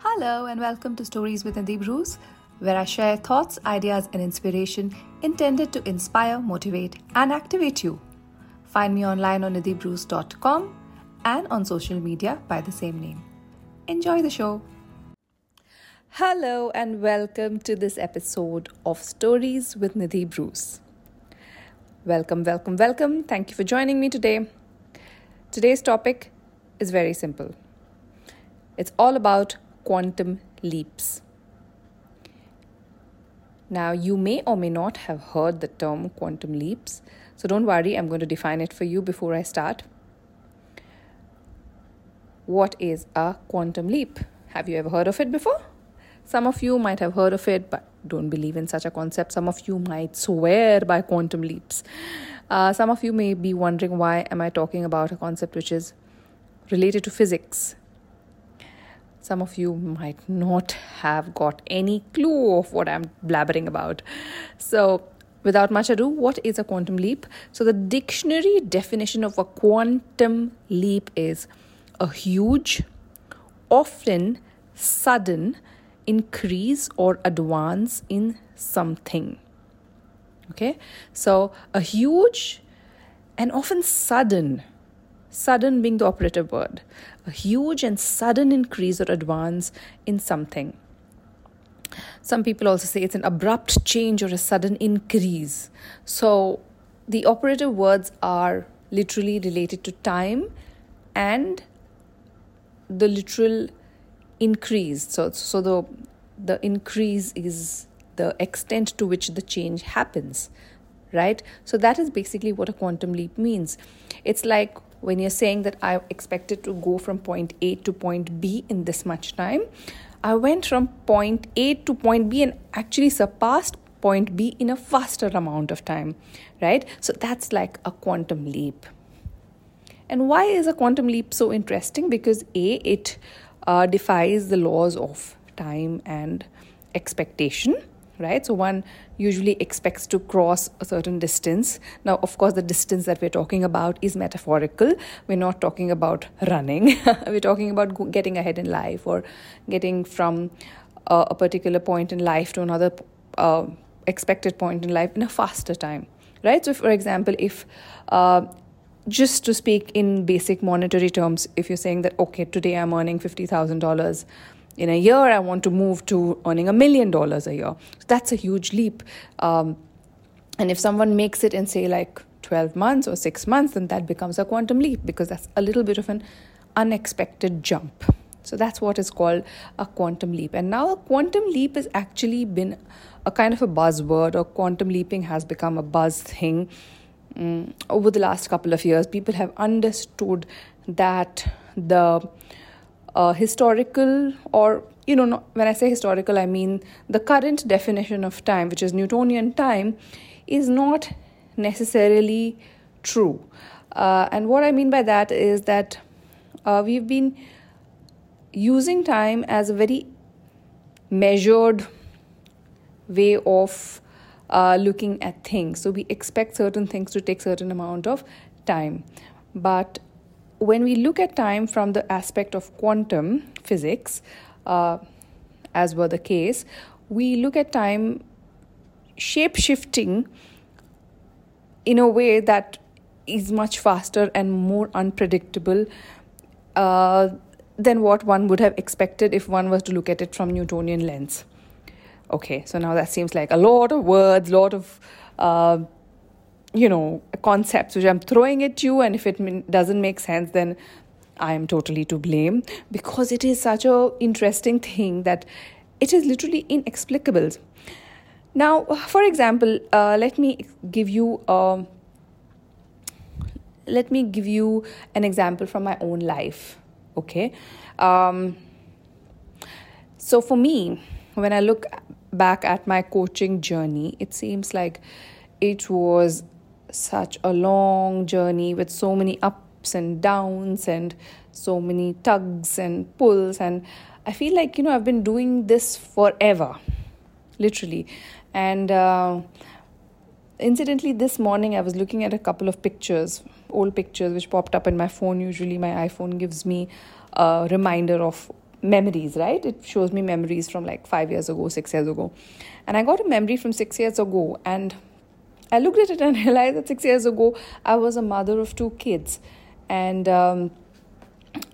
Hello, and welcome to Stories with Nidhi Bruce, where I share thoughts, ideas, and inspiration intended to inspire, motivate, and activate you. Find me online on nidhibruce.com and on social media by the same name. Enjoy the show. Hello, and welcome to this episode of Stories with Nidhi Bruce. Welcome, welcome, welcome. Thank you for joining me today. Today's topic is very simple it's all about quantum leaps. Now, you may or may not have heard the term quantum leaps, so don't worry, I'm going to define it for you before I start. What is a quantum leap? Have you ever heard of it before? Some of you might have heard of it, but don't believe in such a concept. Some of you might swear by quantum leaps. Uh, some of you may be wondering why am I talking about a concept which is related to physics some of you might not have got any clue of what I'm blabbering about. So, without much ado, what is a quantum leap? So, the dictionary definition of a quantum leap is a huge, often sudden increase or advance in something. Okay, so a huge and often sudden sudden being the operative word, a huge and sudden increase or advance in something. Some people also say it's an abrupt change or a sudden increase. So the operative words are literally related to time and the literal increase. So, so the the increase is the extent to which the change happens, right? So that is basically what a quantum leap means. It's like when you're saying that I expected to go from point A to point B in this much time, I went from point A to point B and actually surpassed point B in a faster amount of time, right? So that's like a quantum leap. And why is a quantum leap so interesting? Because A, it uh, defies the laws of time and expectation right? So one usually expects to cross a certain distance. Now, of course, the distance that we're talking about is metaphorical. We're not talking about running, we're talking about getting ahead in life or getting from uh, a particular point in life to another uh, expected point in life in a faster time, right? So, for example, if uh, just to speak in basic monetary terms, if you're saying that, okay, today I'm earning $50,000 in a year i want to move to earning a million dollars a year. So that's a huge leap. Um, and if someone makes it in say like 12 months or 6 months then that becomes a quantum leap because that's a little bit of an unexpected jump. So that's what is called a quantum leap. And now a quantum leap has actually been a kind of a buzzword or quantum leaping has become a buzz thing. Um, over the last couple of years people have understood that the uh, historical or you know when i say historical i mean the current definition of time which is newtonian time is not necessarily true. Uh, and what i mean by that is that uh, we've been using time as a very measured way of uh, looking at things. So we expect certain things to take certain amount of time. But when we look at time from the aspect of quantum physics, uh, as were the case, we look at time shape shifting in a way that is much faster and more unpredictable uh, than what one would have expected if one was to look at it from Newtonian lens. Okay, so now that seems like a lot of words, a lot of uh, you know concepts which i'm throwing at you and if it doesn't make sense then i am totally to blame because it is such a interesting thing that it is literally inexplicable. Now for example uh, let me give you a let me give you an example from my own life okay? Um, so for me when i look back at my coaching journey it seems like it was such a long journey with so many ups and downs and so many tugs and pulls and i feel like you know i've been doing this forever literally and uh, incidentally this morning i was looking at a couple of pictures old pictures which popped up in my phone usually my iphone gives me a reminder of memories, right? It shows me memories from like five years ago, six years ago. And I got a memory from six years ago, and I looked at it and realized that six years ago I was a mother of two kids. And um,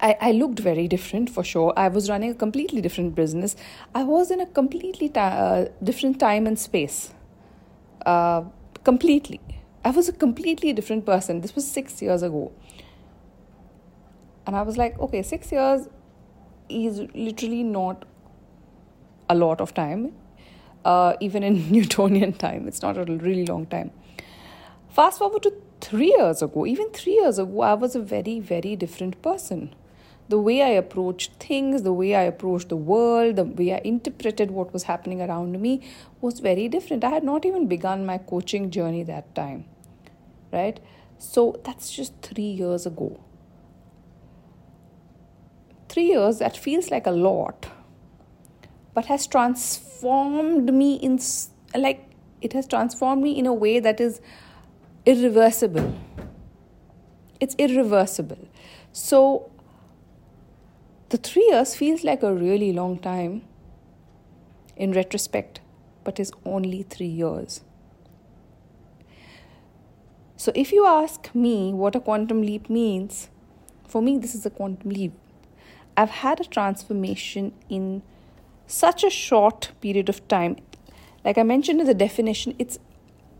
I, I looked very different for sure. I was running a completely different business. I was in a completely uh, different time and space. Uh, completely. I was a completely different person. This was six years ago. And I was like, okay, six years is literally not a lot of time, uh, even in Newtonian time. It's not a really long time. Fast forward to three years ago, even three years ago, I was a very, very different person. The way I approached things, the way I approached the world, the way I interpreted what was happening around me was very different. I had not even begun my coaching journey that time, right? So that's just three years ago three years, that feels like a lot, but has transformed me in, like, it has transformed me in a way that is irreversible. It's irreversible. So, the three years feels like a really long time in retrospect, but is only three years. So, if you ask me what a quantum leap means, for me, this is a quantum leap. I've had a transformation in such a short period of time. Like I mentioned in the definition, it's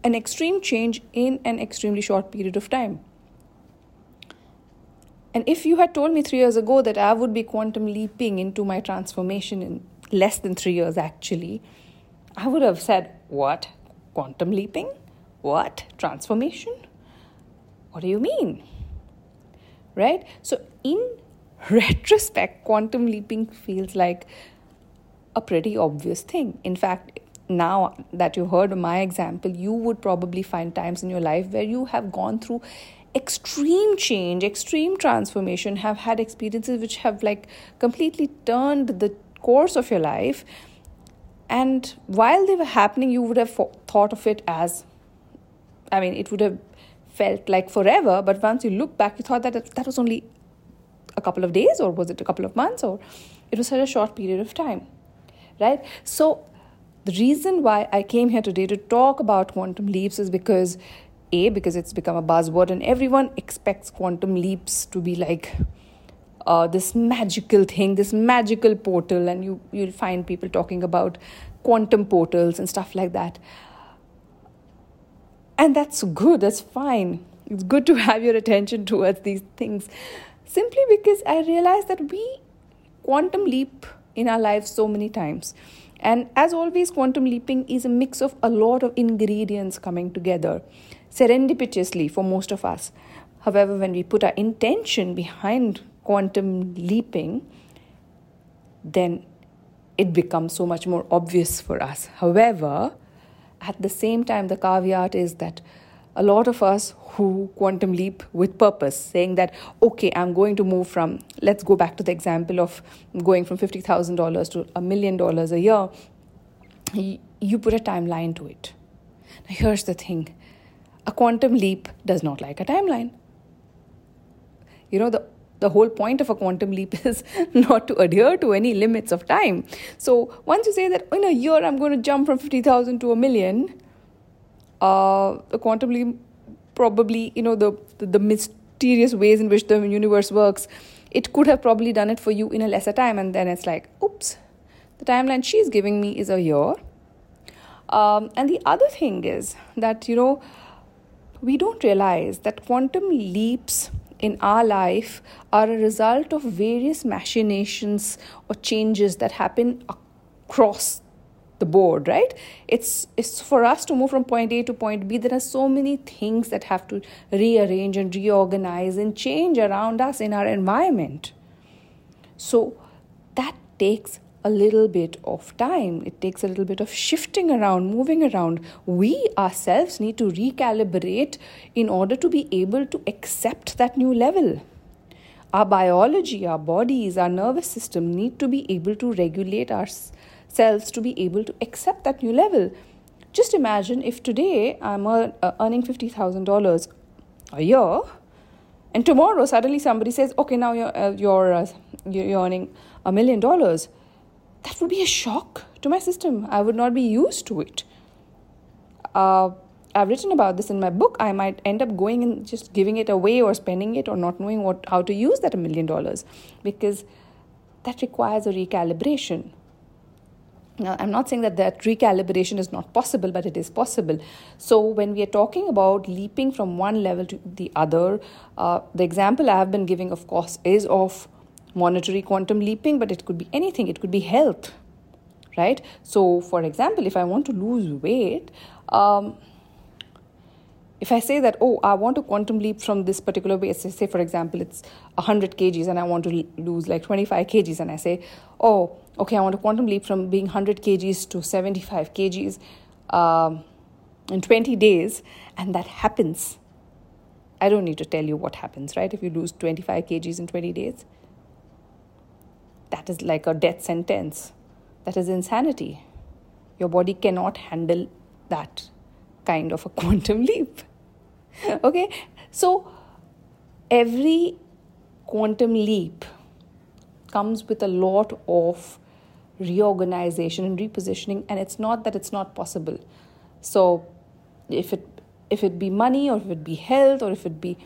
an extreme change in an extremely short period of time. And if you had told me three years ago that I would be quantum leaping into my transformation in less than three years, actually, I would have said, What? Quantum leaping? What? Transformation? What do you mean? Right? So, in retrospect, quantum leaping feels like a pretty obvious thing. In fact, now that you heard my example, you would probably find times in your life where you have gone through extreme change, extreme transformation, have had experiences which have like completely turned the course of your life. And while they were happening, you would have thought of it as, I mean, it would have felt like forever. But once you look back, you thought that that was only a couple of days or was it a couple of months or it was such a short period of time right? So the reason why i came here today to talk about quantum leaps is because a because it's become a buzzword and everyone expects quantum leaps to be like uh, this magical thing this magical portal and you you'll find people talking about quantum portals and stuff like that. And that's good that's fine. It's good to have your attention towards these things simply because I realized that we quantum leap in our lives so many times. And as always, quantum leaping is a mix of a lot of ingredients coming together serendipitously for most of us. However, when we put our intention behind quantum leaping, then it becomes so much more obvious for us. However, at the same time, the caveat is that a lot of us who quantum leap with purpose, saying that, okay, I'm going to move from, let's go back to the example of going from $50,000 to a million dollars a year, you put a timeline to it. Now, here's the thing a quantum leap does not like a timeline. You know, the the whole point of a quantum leap is not to adhere to any limits of time. So once you say that oh, in a year I'm going to jump from 50,000 to a million, uh, the quantum leap probably you know the, the, the mysterious ways in which the universe works it could have probably done it for you in a lesser time. And then it's like oops the timeline she's giving me is a year. Um, and the other thing is that you know we don't realize that quantum leaps in our life are a result of various machinations or changes that happen across the board right it's it's for us to move from point a to point b there are so many things that have to rearrange and reorganize and change around us in our environment so that takes a little bit of time. It takes a little bit of shifting around, moving around. We ourselves need to recalibrate in order to be able to accept that new level. Our biology, our bodies, our nervous system need to be able to regulate our cells to be able to accept that new level. Just imagine if today I'm uh, earning $50,000 a year and tomorrow suddenly somebody says okay now you're uh, you're, uh, you're earning a million dollars, that would be a shock to my system. I would not be used to it. Uh, I've written about this in my book. I might end up going and just giving it away or spending it or not knowing what how to use that a million dollars because that requires a recalibration. Now, I'm not saying that that recalibration is not possible, but it is possible. So, when we are talking about leaping from one level to the other, uh, the example I have been giving, of course, is of monetary quantum leaping, but it could be anything, it could be health, right? So, for example, if I want to lose weight, um, if I say that, oh, I want to quantum leap from this particular weight, say, for example, it's 100 kgs and I want to lose like 25 kgs, and I say, oh, okay, I want to quantum leap from being 100 kgs to 75 kgs um, in 20 days, and that happens. I don't need to tell you what happens, right? If you lose 25 kgs in 20 days, that is like a death sentence. That is insanity. Your body cannot handle that kind of a quantum leap. okay, so every quantum leap comes with a lot of reorganization and repositioning and it's not that it's not possible. So if it if it be money or if it be health or if it be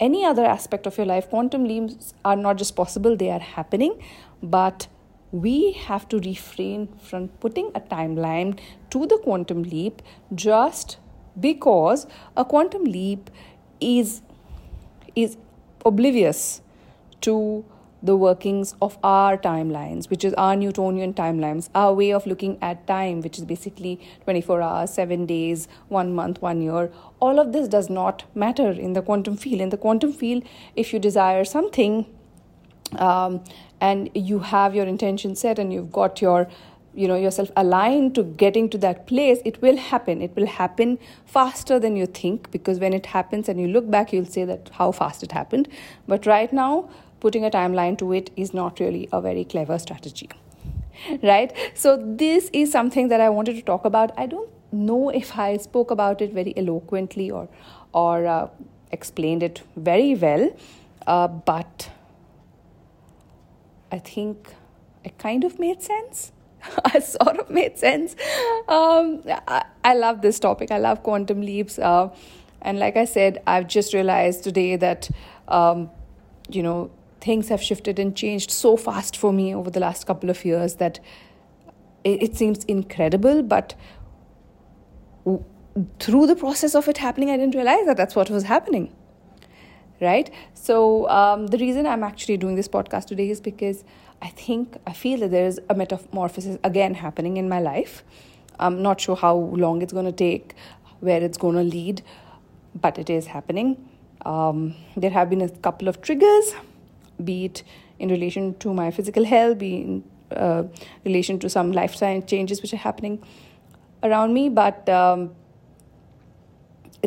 any other aspect of your life quantum leaps are not just possible they are happening. But we have to refrain from putting a timeline to the quantum leap just because a quantum leap is is oblivious to the workings of our timelines, which is our Newtonian timelines, our way of looking at time, which is basically 24 hours, 7 days, 1 month, 1 year. All of this does not matter in the quantum field. In the quantum field, if you desire something um, and you have your intention set and you've got your you know yourself aligned to getting to that place it will happen it will happen faster than you think because when it happens and you look back you'll say that how fast it happened but right now putting a timeline to it is not really a very clever strategy right so this is something that i wanted to talk about i don't know if i spoke about it very eloquently or or uh, explained it very well uh, but i think it kind of made sense I sort of made sense. Um, I, I, love this topic. I love quantum leaps. Uh, and like I said, I've just realized today that, um, you know, things have shifted and changed so fast for me over the last couple of years that it, it seems incredible. But w- through the process of it happening, I didn't realize that that's what was happening. Right? So, um, the reason I'm actually doing this podcast today is because I think I feel that there is a metamorphosis again happening in my life. I'm not sure how long it's going to take, where it's going to lead, but it is happening. Um, there have been a couple of triggers, be it in relation to my physical health, be in uh, relation to some lifestyle changes which are happening around me, but um,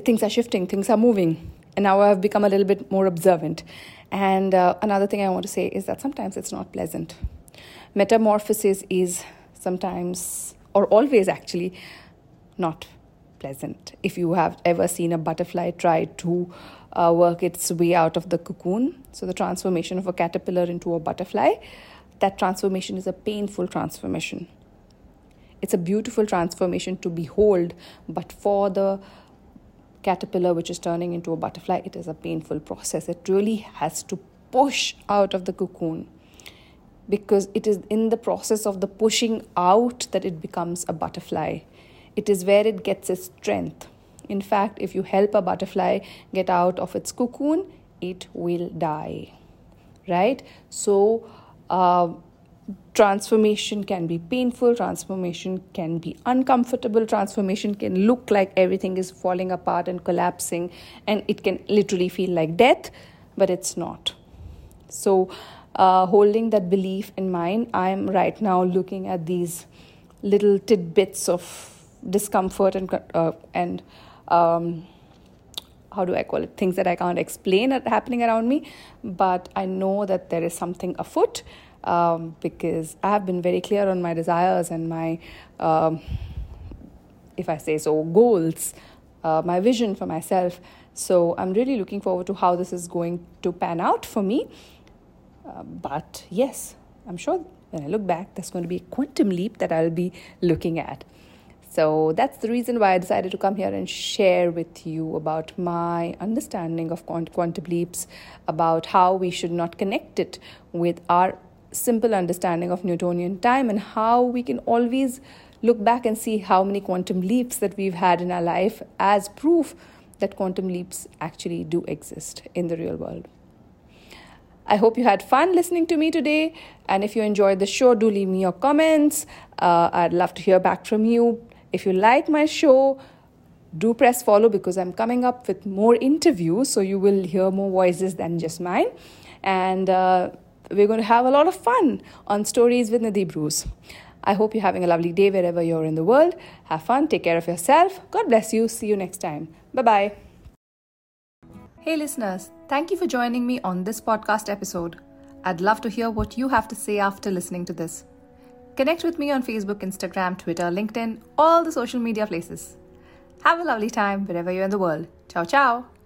things are shifting, things are moving, and now I've become a little bit more observant. And uh, another thing I want to say is that sometimes it's not pleasant. Metamorphosis is sometimes, or always actually, not If you have ever seen a butterfly try to uh, work its way out of the cocoon, so the transformation of a caterpillar into a butterfly, that transformation is a painful transformation. It's a beautiful transformation to behold, but for the caterpillar which is turning into a butterfly, it is a painful process. It really has to push out of the cocoon because it is in the process of the pushing out that it becomes a butterfly. It is where it gets its strength. In fact, if you help a butterfly get out of its cocoon, it will die. Right? So, uh, transformation can be painful, transformation can be uncomfortable, transformation can look like everything is falling apart and collapsing, and it can literally feel like death, but it's not. So, uh, holding that belief in mind, I'm right now looking at these little tidbits of discomfort and uh, and um, how do I call it things that I can't explain are happening around me, but I know that there is something afoot um, because I have been very clear on my desires and my, um, if I say so, goals, uh, my vision for myself. So I'm really looking forward to how this is going to pan out for me. Uh, but yes, I'm sure when I look back, there's going to be a quantum leap that I'll be looking at. So that's the reason why I decided to come here and share with you about my understanding of quantum leaps, about how we should not connect it with our simple understanding of Newtonian time, and how we can always look back and see how many quantum leaps that we've had in our life as proof that quantum leaps actually do exist in the real world. I hope you had fun listening to me today. And if you enjoyed the show, do leave me your comments. Uh, I'd love to hear back from you. If you like my show, do press follow because I'm coming up with more interviews, so you will hear more voices than just mine. And uh, we're going to have a lot of fun on Stories with Nidhi Bruce. I hope you're having a lovely day wherever you're in the world. Have fun, take care of yourself. God bless you. See you next time. Bye bye. Hey, listeners, thank you for joining me on this podcast episode. I'd love to hear what you have to say after listening to this. Connect with me on Facebook, Instagram, Twitter, LinkedIn, all the social media places. Have a lovely time wherever you're in the world. Ciao, ciao.